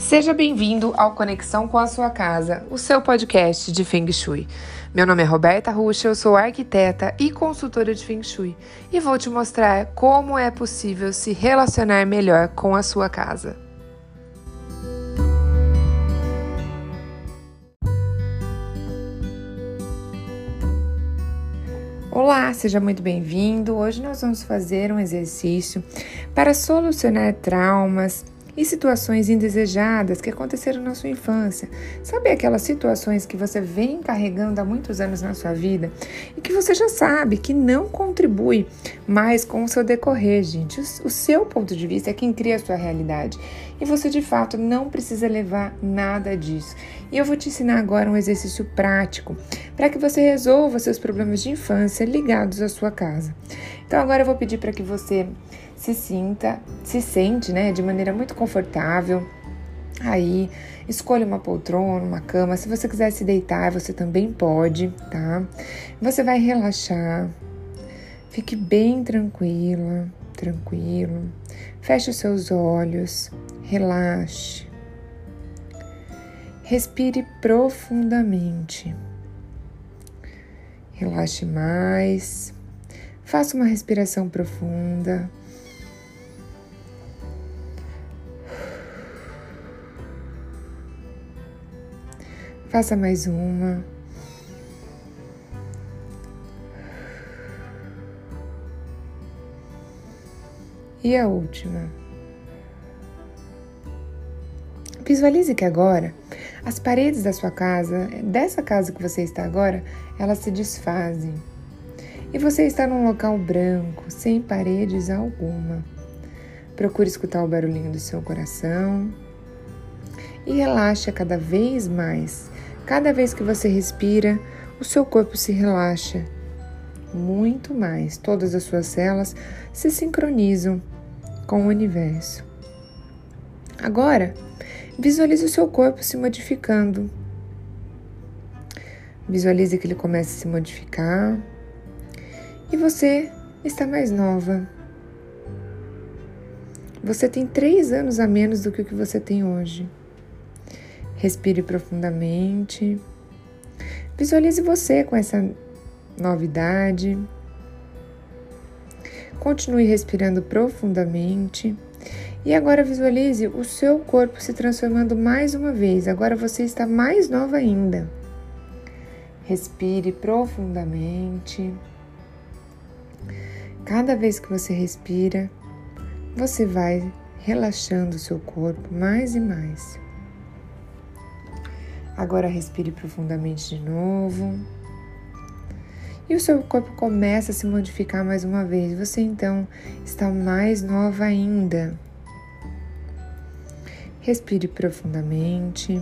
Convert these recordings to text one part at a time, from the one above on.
Seja bem-vindo ao Conexão com a Sua Casa, o seu podcast de Feng Shui. Meu nome é Roberta Ruxa, eu sou arquiteta e consultora de Feng Shui e vou te mostrar como é possível se relacionar melhor com a sua casa. Olá, seja muito bem-vindo. Hoje nós vamos fazer um exercício para solucionar traumas e situações indesejadas que aconteceram na sua infância. Sabe aquelas situações que você vem carregando há muitos anos na sua vida e que você já sabe que não contribui mais com o seu decorrer, gente. O seu ponto de vista é quem cria a sua realidade e você de fato não precisa levar nada disso. E eu vou te ensinar agora um exercício prático para que você resolva seus problemas de infância ligados à sua casa. Então agora eu vou pedir para que você se sinta, se sente, né, de maneira muito confortável. Aí, escolha uma poltrona, uma cama. Se você quiser se deitar, você também pode, tá? Você vai relaxar. Fique bem tranquila, tranquilo. Feche os seus olhos, relaxe. Respire profundamente. Relaxe mais. Faça uma respiração profunda. Faça mais uma. E a última. Visualize que agora as paredes da sua casa, dessa casa que você está agora, elas se desfazem. E você está num local branco, sem paredes alguma. Procure escutar o barulhinho do seu coração e relaxa cada vez mais. Cada vez que você respira, o seu corpo se relaxa muito mais. Todas as suas células se sincronizam com o universo. Agora, visualize o seu corpo se modificando. Visualize que ele começa a se modificar e você está mais nova. Você tem três anos a menos do que o que você tem hoje. Respire profundamente. Visualize você com essa novidade. Continue respirando profundamente. E agora visualize o seu corpo se transformando mais uma vez. Agora você está mais nova ainda. Respire profundamente. Cada vez que você respira, você vai relaxando o seu corpo mais e mais. Agora respire profundamente de novo. E o seu corpo começa a se modificar mais uma vez. Você então está mais nova ainda. Respire profundamente.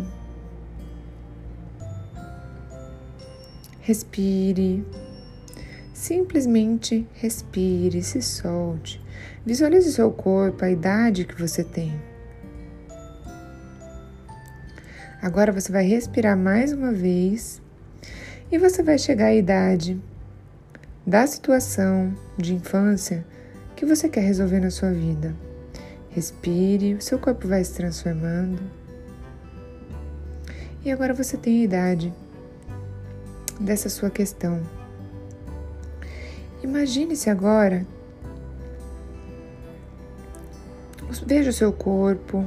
Respire. Simplesmente respire, se solte. Visualize o seu corpo, a idade que você tem. Agora você vai respirar mais uma vez e você vai chegar à idade da situação de infância que você quer resolver na sua vida. Respire, o seu corpo vai se transformando. E agora você tem a idade dessa sua questão. Imagine-se agora. Veja o seu corpo,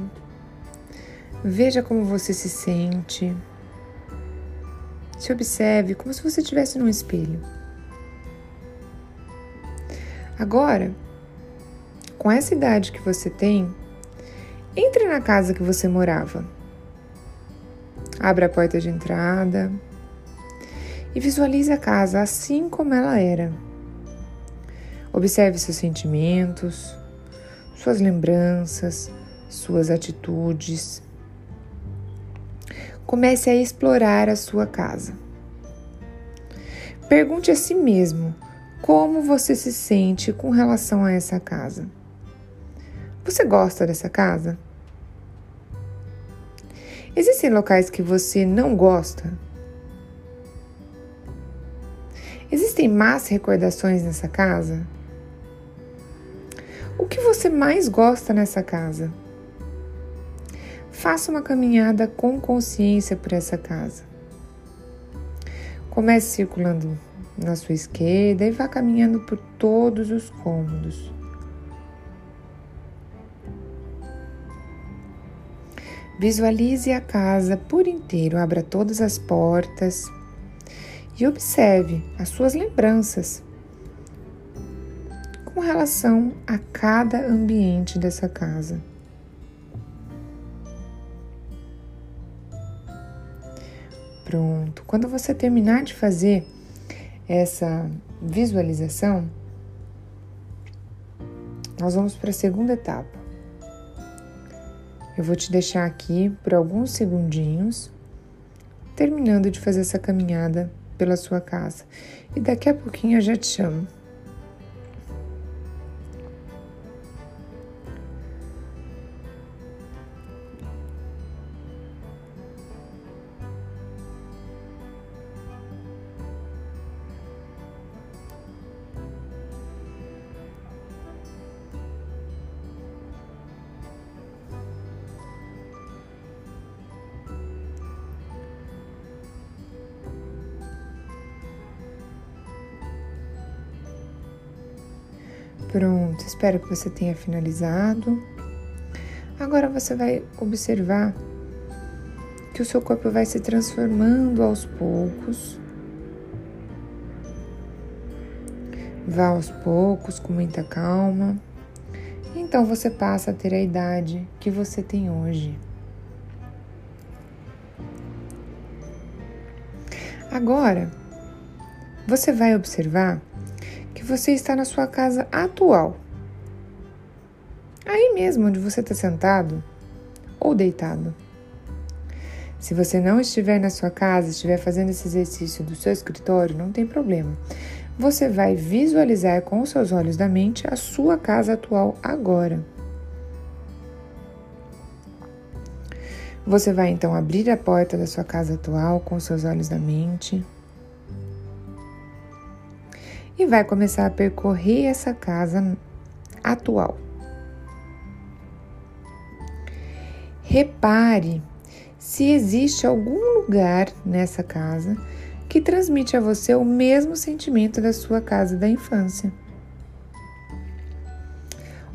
Veja como você se sente. Se observe como se você estivesse num espelho. Agora, com essa idade que você tem, entre na casa que você morava. Abra a porta de entrada e visualize a casa assim como ela era. Observe seus sentimentos, suas lembranças, suas atitudes. Comece a explorar a sua casa. Pergunte a si mesmo como você se sente com relação a essa casa. Você gosta dessa casa? Existem locais que você não gosta? Existem más recordações nessa casa? O que você mais gosta nessa casa? Faça uma caminhada com consciência por essa casa. Comece circulando na sua esquerda e vá caminhando por todos os cômodos. Visualize a casa por inteiro, abra todas as portas e observe as suas lembranças com relação a cada ambiente dessa casa. Pronto. Quando você terminar de fazer essa visualização, nós vamos para a segunda etapa. Eu vou te deixar aqui por alguns segundinhos, terminando de fazer essa caminhada pela sua casa. E daqui a pouquinho eu já te chamo. Pronto, espero que você tenha finalizado. Agora você vai observar que o seu corpo vai se transformando aos poucos. Vá aos poucos, com muita calma. Então você passa a ter a idade que você tem hoje. Agora, você vai observar que você está na sua casa atual. Aí mesmo onde você está sentado ou deitado. Se você não estiver na sua casa, estiver fazendo esse exercício do seu escritório, não tem problema. Você vai visualizar com os seus olhos da mente a sua casa atual agora. Você vai então abrir a porta da sua casa atual com os seus olhos da mente e vai começar a percorrer essa casa atual. Repare se existe algum lugar nessa casa que transmite a você o mesmo sentimento da sua casa da infância.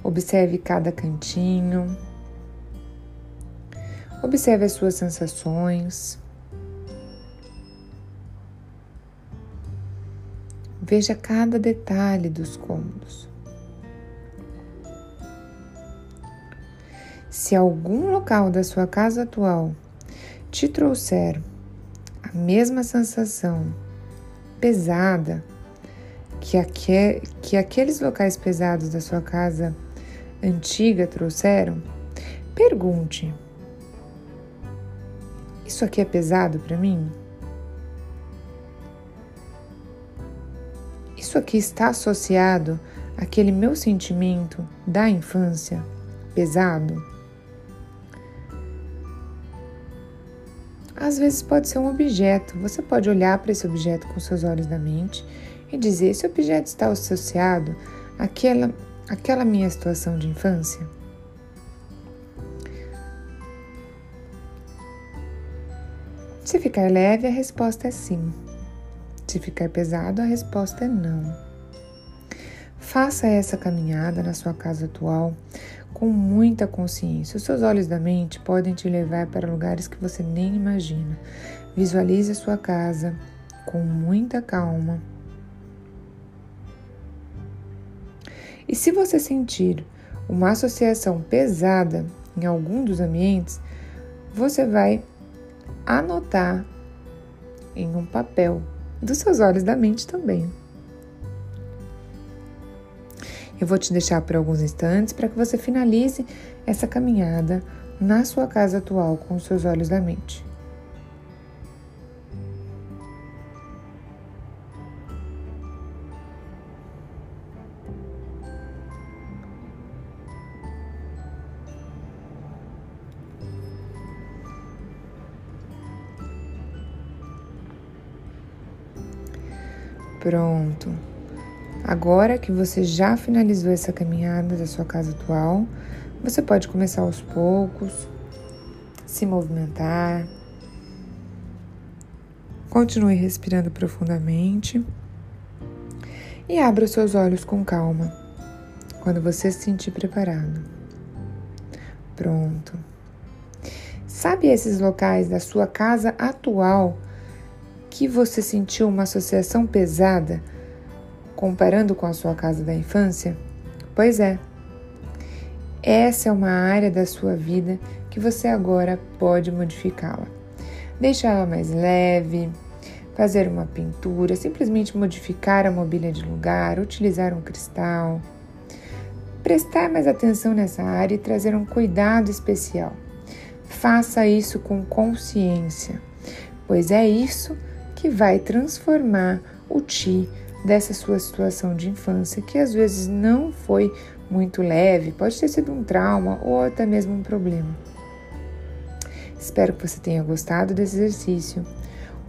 Observe cada cantinho. Observe as suas sensações. Veja cada detalhe dos cômodos. Se algum local da sua casa atual te trouxer a mesma sensação pesada que, que aqueles locais pesados da sua casa antiga trouxeram, pergunte: Isso aqui é pesado para mim? Isso aqui está associado àquele meu sentimento da infância pesado? Às vezes pode ser um objeto. Você pode olhar para esse objeto com seus olhos da mente e dizer: esse objeto está associado àquela, àquela minha situação de infância? Se ficar leve, a resposta é sim. Se ficar pesado, a resposta é não. Faça essa caminhada na sua casa atual com muita consciência. Os seus olhos da mente podem te levar para lugares que você nem imagina. Visualize a sua casa com muita calma. E se você sentir uma associação pesada em algum dos ambientes, você vai anotar em um papel dos seus olhos da mente também. Eu vou te deixar por alguns instantes para que você finalize essa caminhada na sua casa atual com os seus olhos da mente. Pronto. Agora que você já finalizou essa caminhada da sua casa atual, você pode começar aos poucos se movimentar. Continue respirando profundamente e abra os seus olhos com calma quando você se sentir preparado. Pronto. Sabe esses locais da sua casa atual que você sentiu uma associação pesada comparando com a sua casa da infância? Pois é. Essa é uma área da sua vida que você agora pode modificá-la. Deixá-la mais leve, fazer uma pintura, simplesmente modificar a mobília de lugar, utilizar um cristal. Prestar mais atenção nessa área e trazer um cuidado especial. Faça isso com consciência, pois é isso que vai transformar o ti dessa sua situação de infância, que às vezes não foi muito leve, pode ter sido um trauma ou até mesmo um problema. Espero que você tenha gostado desse exercício.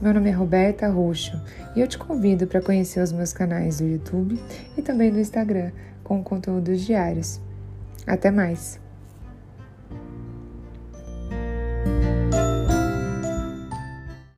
Meu nome é Roberta Roxo e eu te convido para conhecer os meus canais do YouTube e também do Instagram com conteúdos diários. Até mais!